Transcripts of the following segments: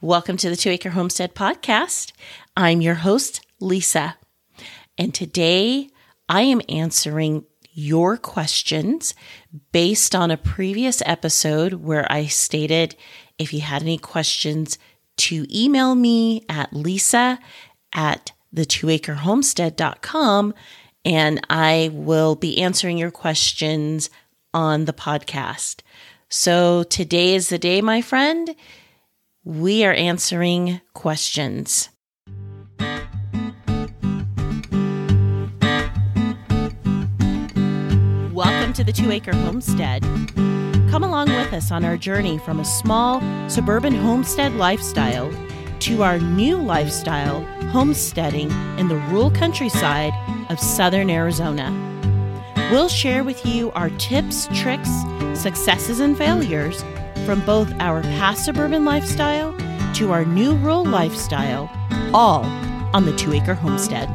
Welcome to the Two Acre Homestead Podcast. I'm your host, Lisa. And today I am answering your questions based on a previous episode where I stated if you had any questions to email me at lisa at the twoacrehomestead.com and I will be answering your questions on the podcast. So today is the day, my friend we are answering questions. Welcome to the Two Acre Homestead. Come along with us on our journey from a small suburban homestead lifestyle to our new lifestyle, homesteading in the rural countryside of southern Arizona. We'll share with you our tips, tricks, successes, and failures from both our past suburban lifestyle to our new rural lifestyle, all on the Two Acre Homestead.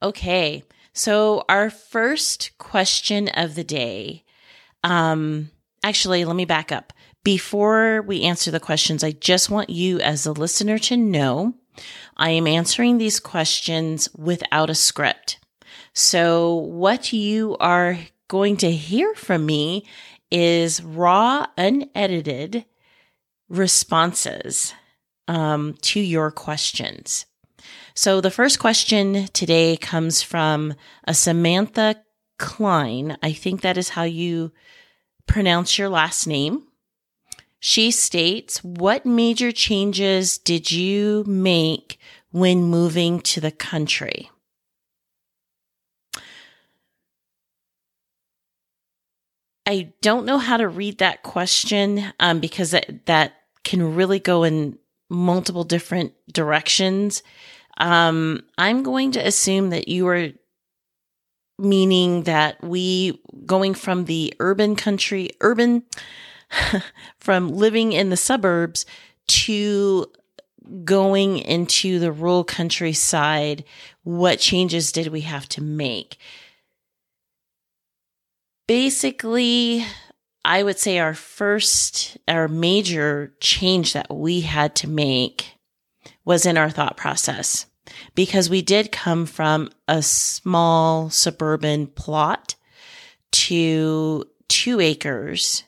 Okay, so our first question of the day. Um, actually, let me back up. Before we answer the questions, I just want you as a listener to know I am answering these questions without a script. So what you are going to hear from me is raw, unedited responses um, to your questions. So the first question today comes from a Samantha Klein. I think that is how you pronounce your last name. She states, What major changes did you make when moving to the country? I don't know how to read that question um, because that, that can really go in multiple different directions. Um, I'm going to assume that you are meaning that we going from the urban country, urban from living in the suburbs to going into the rural countryside, what changes did we have to make? Basically, I would say our first, our major change that we had to make was in our thought process because we did come from a small suburban plot to two acres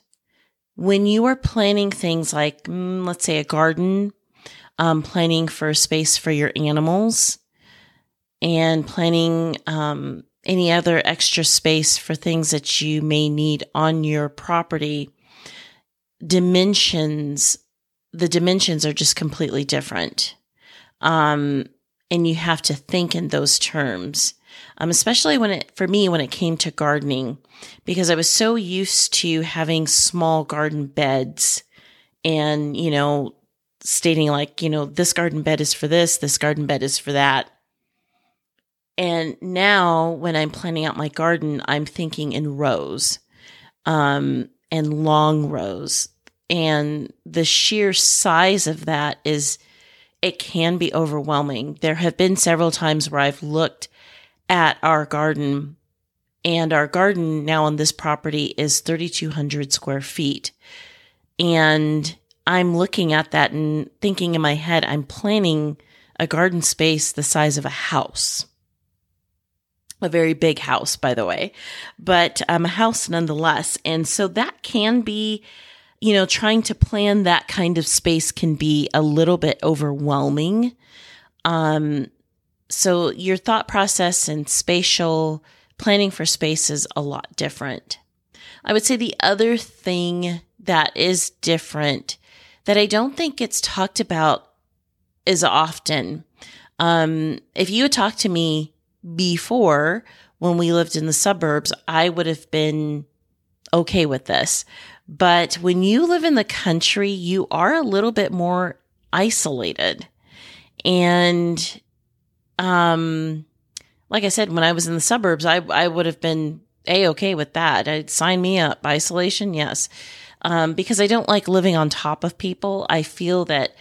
when you are planning things like, mm, let's say, a garden, um, planning for space for your animals, and planning um, any other extra space for things that you may need on your property, dimensions, the dimensions are just completely different. Um, and you have to think in those terms um, especially when it, for me, when it came to gardening, because I was so used to having small garden beds and, you know, stating like, you know, this garden bed is for this, this garden bed is for that. And now when I'm planning out my garden, I'm thinking in rows, um, and long rows. And the sheer size of that is, it can be overwhelming. There have been several times where I've looked at our garden. And our garden now on this property is 3,200 square feet. And I'm looking at that and thinking in my head, I'm planning a garden space the size of a house. A very big house, by the way, but um, a house nonetheless. And so that can be, you know, trying to plan that kind of space can be a little bit overwhelming. Um, so your thought process and spatial planning for space is a lot different. I would say the other thing that is different that I don't think gets talked about as often. Um, if you had talked to me before when we lived in the suburbs, I would have been okay with this. But when you live in the country, you are a little bit more isolated. And um, like I said, when I was in the suburbs, I, I would have been a okay with that. I'd sign me up. Isolation, yes. Um, because I don't like living on top of people. I feel that,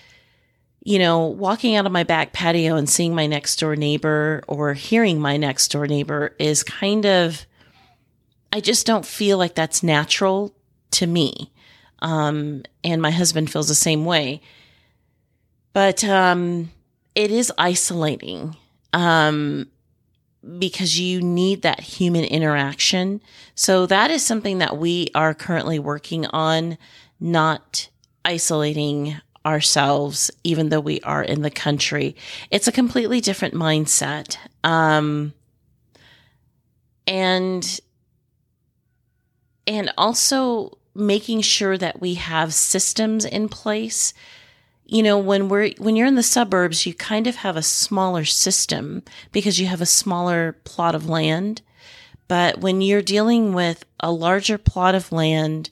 you know, walking out of my back patio and seeing my next door neighbor or hearing my next door neighbor is kind of, I just don't feel like that's natural to me. Um, and my husband feels the same way. But um, it is isolating um, because you need that human interaction. So that is something that we are currently working on, not isolating ourselves, even though we are in the country. It's a completely different mindset. Um, and, and also making sure that we have systems in place. You know, when we're, when you're in the suburbs, you kind of have a smaller system because you have a smaller plot of land. But when you're dealing with a larger plot of land,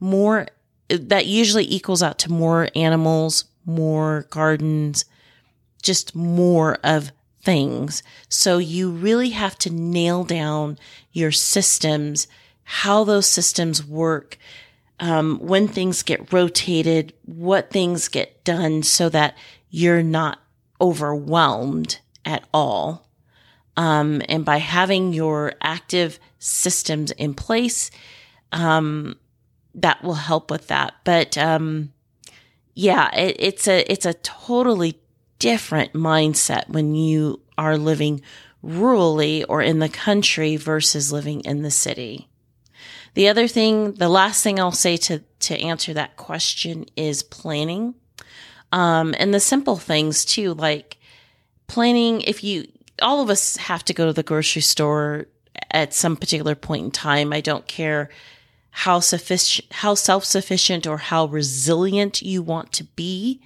more that usually equals out to more animals, more gardens, just more of things. So you really have to nail down your systems, how those systems work, um, when things get rotated, what things get done so that you're not overwhelmed at all. Um, and by having your active systems in place, um, that will help with that. But um, yeah, it, it's a it's a totally different mindset when you are living rurally or in the country versus living in the city. The other thing, the last thing I'll say to to answer that question is planning, um, and the simple things too, like planning. If you, all of us have to go to the grocery store at some particular point in time. I don't care how sufficient, how self-sufficient or how resilient you want to be.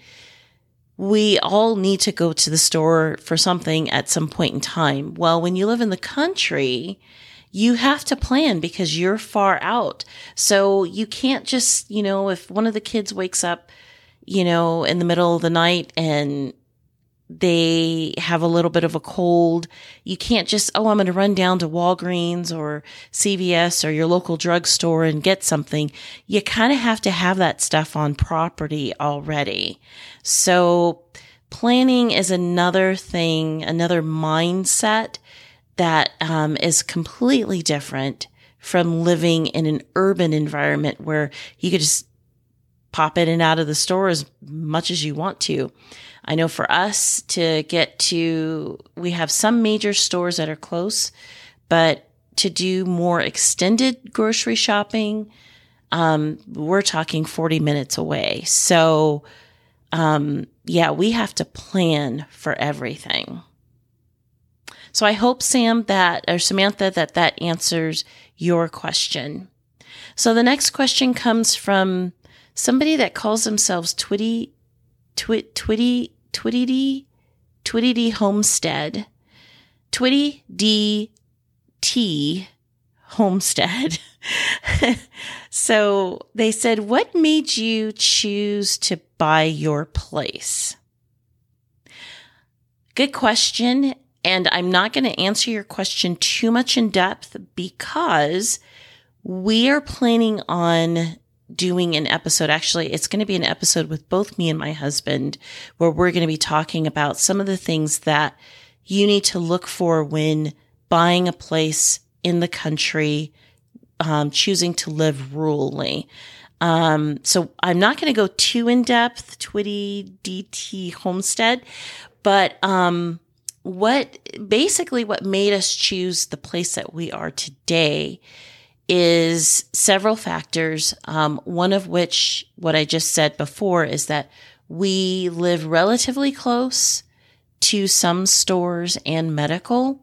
We all need to go to the store for something at some point in time. Well, when you live in the country, you have to plan because you're far out. So you can't just, you know, if one of the kids wakes up, you know, in the middle of the night and they have a little bit of a cold. You can't just, oh, I'm going to run down to Walgreens or CVS or your local drugstore and get something. You kind of have to have that stuff on property already. So planning is another thing, another mindset that um, is completely different from living in an urban environment where you could just pop in and out of the store as much as you want to. I know for us to get to, we have some major stores that are close, but to do more extended grocery shopping, um, we're talking 40 minutes away. So, um, yeah, we have to plan for everything. So I hope Sam that, or Samantha, that that answers your question. So the next question comes from somebody that calls themselves Twitty, Twit, Twitty, Twitty Twitty Homestead, Twitty D T Homestead. so they said, What made you choose to buy your place? Good question. And I'm not going to answer your question too much in depth because we are planning on doing an episode. Actually, it's going to be an episode with both me and my husband where we're going to be talking about some of the things that you need to look for when buying a place in the country, um, choosing to live rurally. Um, so I'm not going to go too in depth, Twitty DT Homestead, but, um, what basically what made us choose the place that we are today is several factors. Um, one of which, what I just said before, is that we live relatively close to some stores and medical.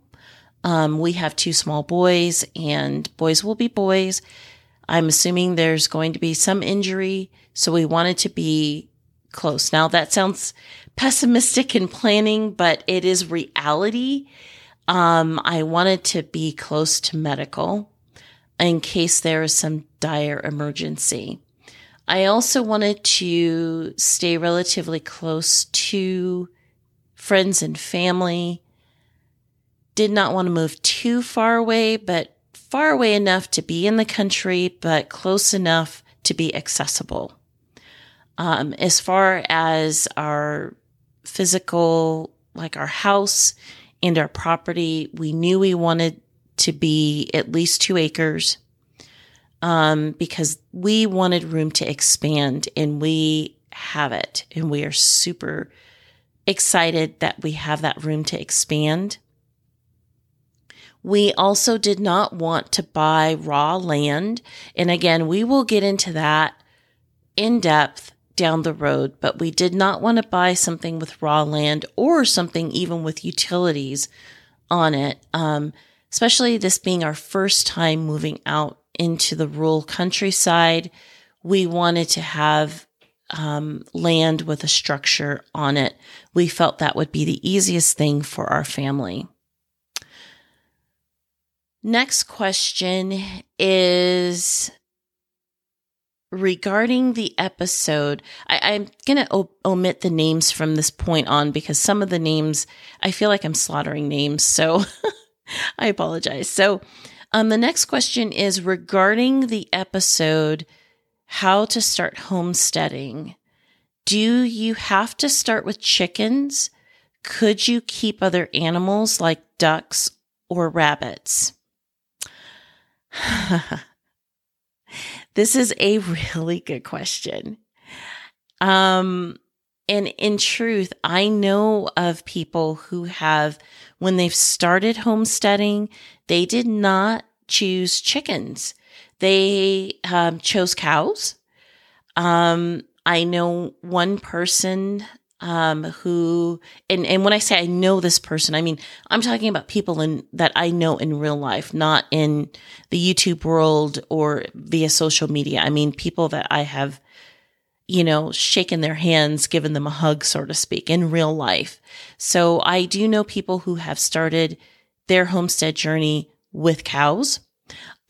Um, we have two small boys, and boys will be boys. I'm assuming there's going to be some injury, so we wanted to be close. Now that sounds pessimistic in planning, but it is reality. Um, I wanted to be close to medical in case there is some dire emergency. I also wanted to stay relatively close to friends and family. Did not want to move too far away, but far away enough to be in the country, but close enough to be accessible. Um, as far as our physical, like our house and our property. We knew we wanted to be at least two acres um, because we wanted room to expand and we have it. And we are super excited that we have that room to expand. We also did not want to buy raw land. And again, we will get into that in depth down the road, but we did not want to buy something with raw land or something even with utilities on it. Um, especially this being our first time moving out into the rural countryside. We wanted to have um, land with a structure on it. We felt that would be the easiest thing for our family. Next question is regarding the episode. I, am going to o- omit the names from this point on because some of the names, I feel like I'm slaughtering names. So I apologize. So um, the next question is regarding the episode How to Start Homesteading. Do you have to start with chickens? Could you keep other animals like ducks or rabbits? this is a really good question. Um, and in truth, I know of people who have, when they've started homesteading, they did not choose chickens. They um, chose cows. Um, I know one person um, who, and, and when I say I know this person, I mean, I'm talking about people in, that I know in real life, not in the YouTube world or via social media. I mean, people that I have, you know, shaken their hands, given them a hug, so to speak, in real life. So I do know people who have started their homestead journey with cows.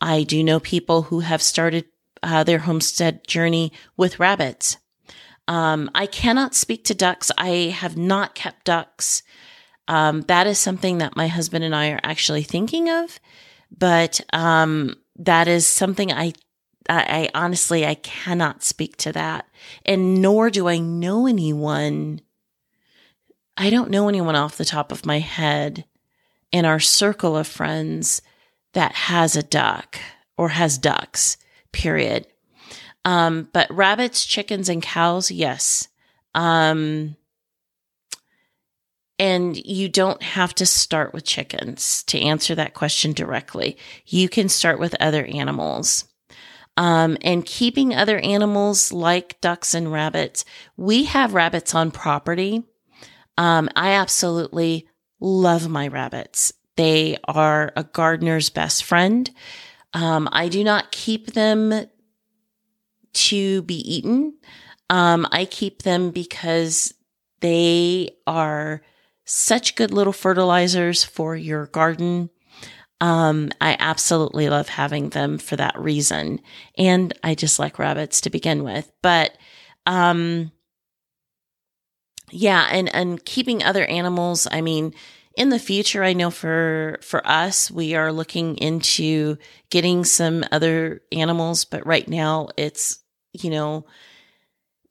I do know people who have started uh, their homestead journey with rabbits. Um, I cannot speak to ducks. I have not kept ducks. Um, that is something that my husband and I are actually thinking of, but um, that is something I, I, I honestly I cannot speak to that, and nor do I know anyone. I don't know anyone off the top of my head in our circle of friends that has a duck or has ducks. Period. Um, but rabbits, chickens, and cows, yes. Um, and you don't have to start with chickens to answer that question directly. You can start with other animals. Um, and keeping other animals like ducks and rabbits. We have rabbits on property. Um, I absolutely love my rabbits. They are a gardener's best friend. Um, I do not keep them to be eaten. Um, I keep them because they are such good little fertilizers for your garden. Um, I absolutely love having them for that reason. And I just like rabbits to begin with. But, um, yeah, and, and keeping other animals, I mean, in the future, I know for, for us, we are looking into getting some other animals, but right now it's you know,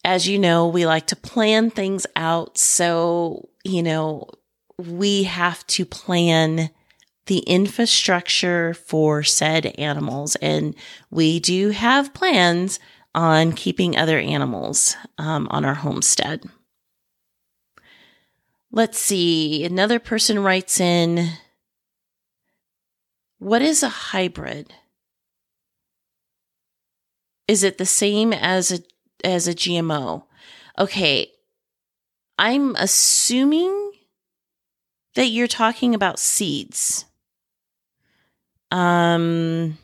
as you know, we like to plan things out. So, you know, we have to plan the infrastructure for said animals. And we do have plans on keeping other animals um, on our homestead. Let's see. Another person writes in What is a hybrid? Is it the same as a as a GMO? Okay. I'm assuming that you're talking about seeds. Um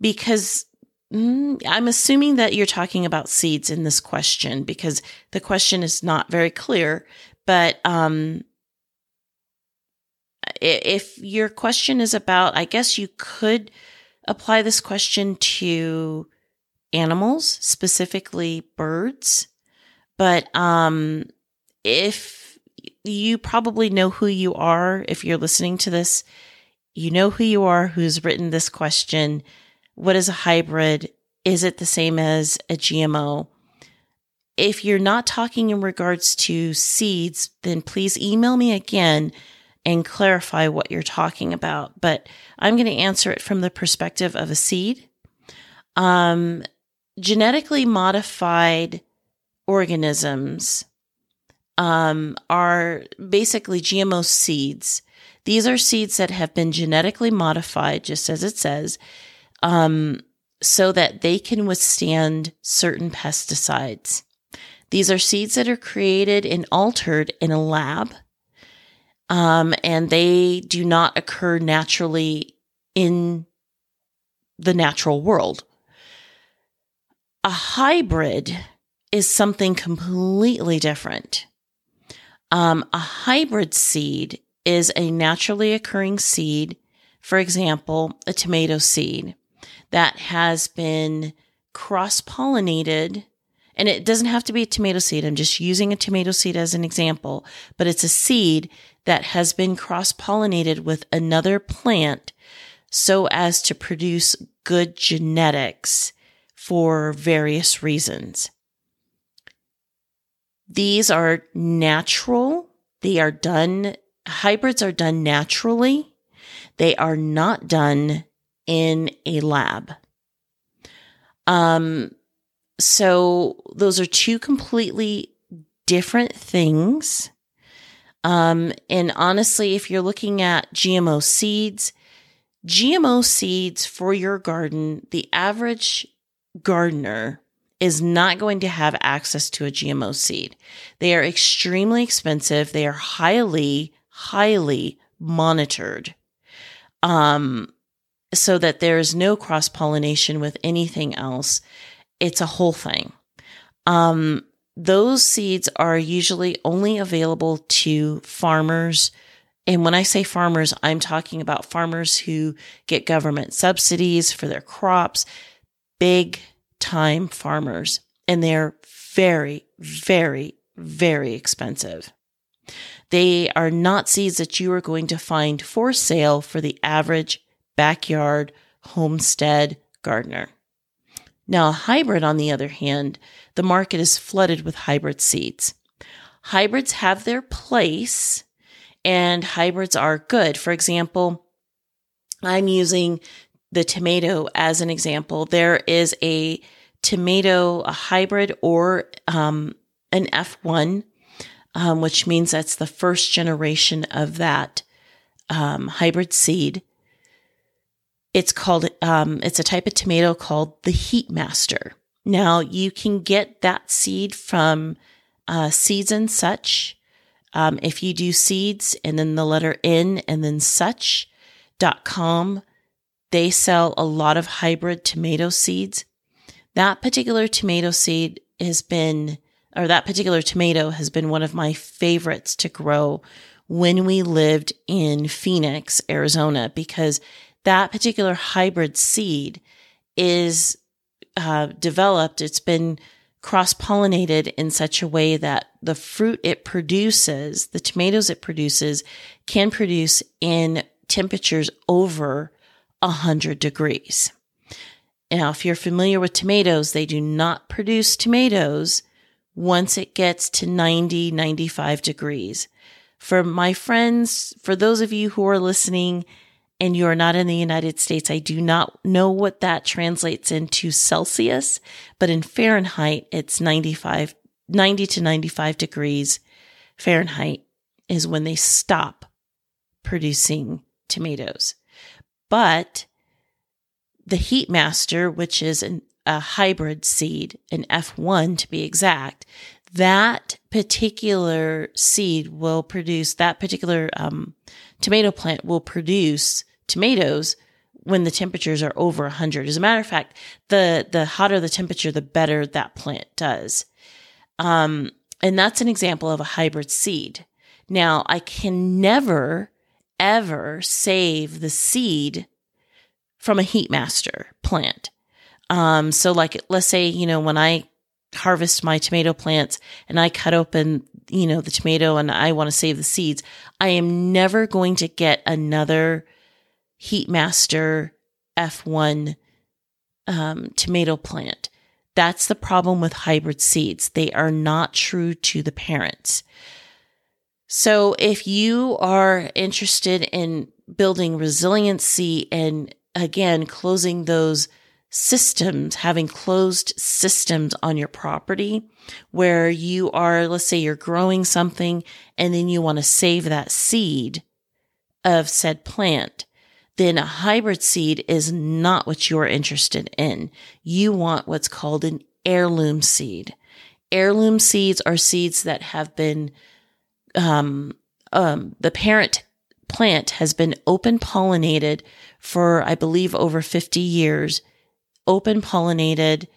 because mm, I'm assuming that you're talking about seeds in this question because the question is not very clear, but um if your question is about I guess you could apply this question to animals, specifically birds. But um, if you probably know who you are, if you're listening to this, you know who you are, who's written this question. What is a hybrid? Is it the same as a GMO? if you're not talking in regards to seeds, then please email me again and clarify what you're talking about. But I'm going to answer it from the perspective of a seed. Um, genetically modified organisms um, are basically GMO seeds. These are seeds that have been genetically modified, just as it says, um, so that they can withstand certain pesticides. These are seeds that are created and altered in a lab, um, and they do not occur naturally in the natural world. A hybrid is something completely different. Um, a hybrid seed is a naturally occurring seed, for example, a tomato seed that has been cross pollinated. And it doesn't have to be a tomato seed. I'm just using a tomato seed as an example, but it's a seed that has been cross pollinated with another plant so as to produce good genetics for various reasons. These are natural. They are done, hybrids are done naturally. They are not done in a lab. Um, so those are two completely different things. Um, and honestly, if you're looking at GMO seeds, GMO seeds for your garden, the average gardener is not going to have access to a GMO seed. They are extremely expensive. They are highly, highly monitored. Um, so that there is no cross pollination with anything else. It's a whole thing. Um, those seeds are usually only available to farmers. And when I say farmers, I'm talking about farmers who get government subsidies for their crops, big time farmers, and they're very, very, very expensive. They are not seeds that you are going to find for sale for the average backyard homestead gardener. Now, a hybrid, on the other hand, the market is flooded with hybrid seeds. Hybrids have their place and hybrids are good. For example, I'm using the tomato as an example, there is a tomato, a hybrid or um, an F1, um, which means that's the first generation of that um, hybrid seed. It's called, um, it's a type of tomato called the Heat Master. Now you can get that seed from uh, Seeds and Such. Um, if you do seeds and then the letter N and then such.com, they sell a lot of hybrid tomato seeds. That particular tomato seed has been, or that particular tomato has been one of my favorites to grow when we lived in Phoenix, Arizona, because that particular hybrid seed is uh, developed. It's been cross pollinated in such a way that the fruit it produces, the tomatoes it produces, can produce in temperatures over 100 degrees. Now, if you're familiar with tomatoes, they do not produce tomatoes once it gets to 90, 95 degrees. For my friends, for those of you who are listening and you are not in the United States, I do not know what that translates into Celsius, but in Fahrenheit, it's 95, 90 to 95 degrees Fahrenheit is when they stop producing tomatoes. But the Heat Master, which is an, a hybrid seed, an F1 to be exact, that particular seed will produce, that particular um, tomato plant will produce tomatoes when the temperatures are over 100. As a matter of fact, the, the hotter the temperature, the better that plant does. Um, and that's an example of a hybrid seed. Now, I can never ever save the seed from a heat master plant. Um, so like, let's say, you know, when I harvest my tomato plants and I cut open, you know, the tomato and I want to save the seeds, I am never going to get another heat master F1 um, tomato plant. That's the problem with hybrid seeds. They are not true to the parents. So if you are interested in building resiliency and again, closing those systems, having closed systems on your property where you are, let's say you're growing something and then you want to save that seed of said plant, then a hybrid seed is not what you're interested in. You want what's called an heirloom seed. Heirloom seeds are seeds that have been, um, um, the parent plant has been open pollinated for, I believe, over 50 years. Open pollinated,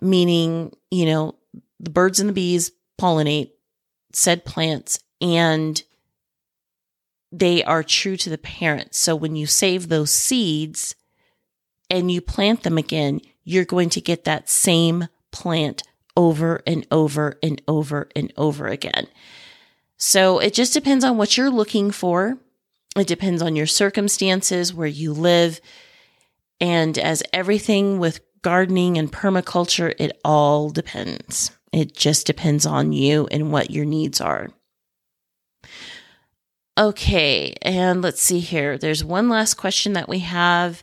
meaning, you know, the birds and the bees pollinate said plants and they are true to the parent. So when you save those seeds and you plant them again, you're going to get that same plant over and over and over and over again. So it just depends on what you're looking for. It depends on your circumstances, where you live. And as everything with gardening and permaculture, it all depends. It just depends on you and what your needs are. Okay, and let's see here. There's one last question that we have,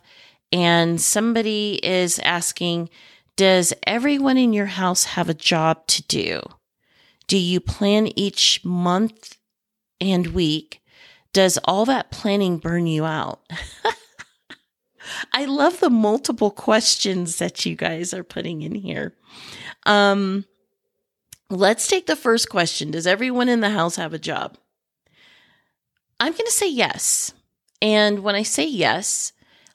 and somebody is asking Does everyone in your house have a job to do? Do you plan each month and week? Does all that planning burn you out? I love the multiple questions that you guys are putting in here. Um, let's take the first question Does everyone in the house have a job? I'm going to say yes. And when I say yes,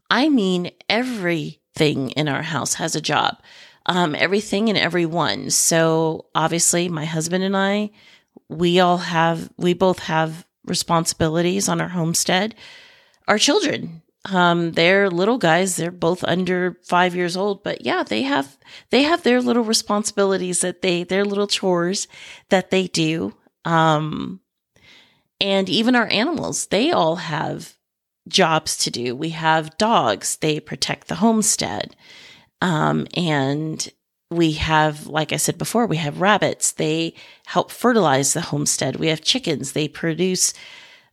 I mean everything in our house has a job. Um, everything and everyone. So obviously, my husband and I, we all have, we both have responsibilities on our homestead. Our children, um, they're little guys. They're both under five years old, but yeah, they have they have their little responsibilities that they their little chores that they do. Um, and even our animals, they all have jobs to do. We have dogs; they protect the homestead, um, and we have, like I said before, we have rabbits. They help fertilize the homestead. We have chickens. They produce,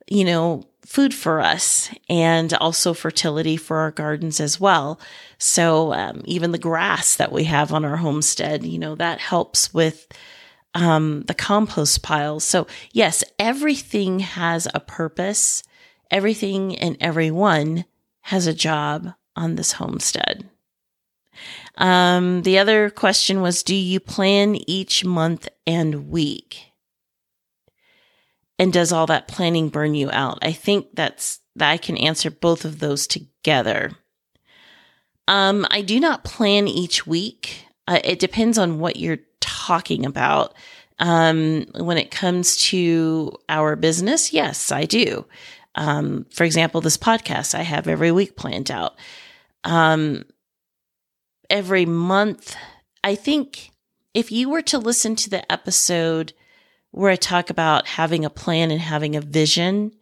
you know, food for us and also fertility for our gardens as well. So, um, even the grass that we have on our homestead, you know, that helps with, um, the compost piles. So yes, everything has a purpose. Everything and everyone has a job on this homestead. Um, the other question was Do you plan each month and week? And does all that planning burn you out? I think that's that I can answer both of those together. Um, I do not plan each week. Uh, it depends on what you're talking about. Um, when it comes to our business, yes, I do. Um, for example, this podcast I have every week planned out. Um, every month. I think if you were to listen to the episode where I talk about having a plan and having a vision,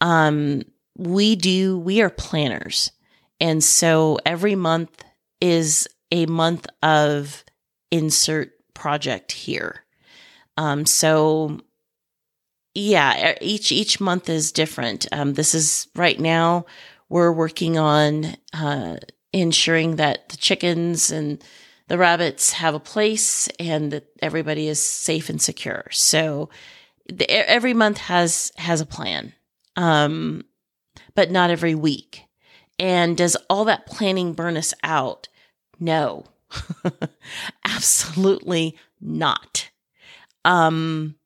um, we do, we are planners. And so every month is a month of insert project here. Um, so yeah, each, each month is different. Um, this is right now we're working on, uh, ensuring that the chickens and the rabbits have a place and that everybody is safe and secure. So the, every month has has a plan, um, but not every week. And does all that planning burn us out? No, absolutely not. Um,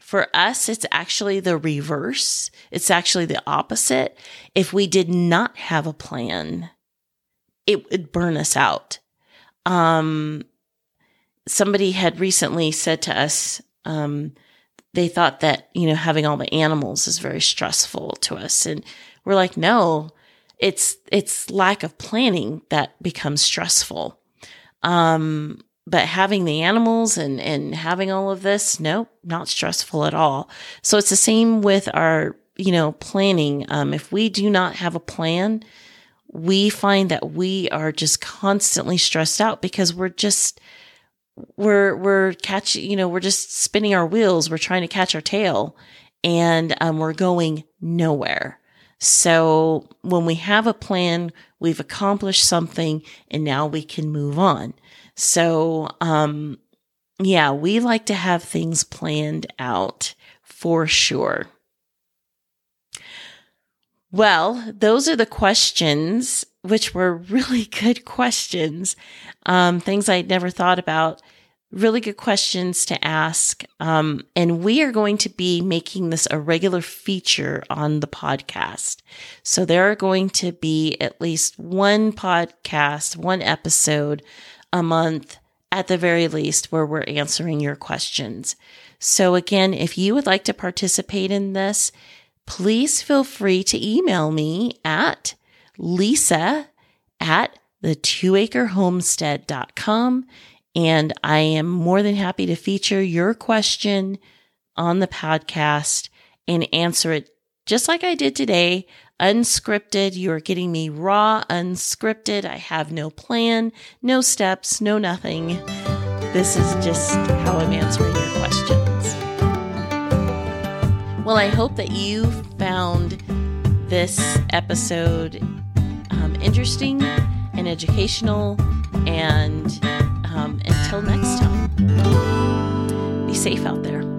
for us, it's actually the reverse. It's actually the opposite. If we did not have a plan, it would burn us out. Um, somebody had recently said to us, um, they thought that, you know, having all the animals is very stressful to us. And we're like, no, it's, it's lack of planning that becomes stressful. Um, but having the animals and and having all of this no not stressful at all. So it's the same with our you know planning. Um, if we do not have a plan we find that we are just constantly stressed out because we're just we're we're catching you know we're just spinning our wheels. We're trying to catch our tail and um, we're going nowhere so when we have a plan we've accomplished something and now we can move on. So um yeah we like to have things planned out for sure. Well, those are the questions, which were really good questions, um, things I'd never thought about. Really good questions to ask. Um, and we are going to be making this a regular feature on the podcast. So there are going to be at least one podcast, one episode a month at the very least where we're answering your questions. So again, if you would like to participate in this, please feel free to email me at lisa at the twoacrehomestead.com. And I am more than happy to feature your question on the podcast and answer it just like I did today, unscripted. You're getting me raw, unscripted. I have no plan, no steps, no nothing. This is just how I'm answering your questions. Well, I hope that you found this episode um, interesting and educational. And um, until next time, be safe out there.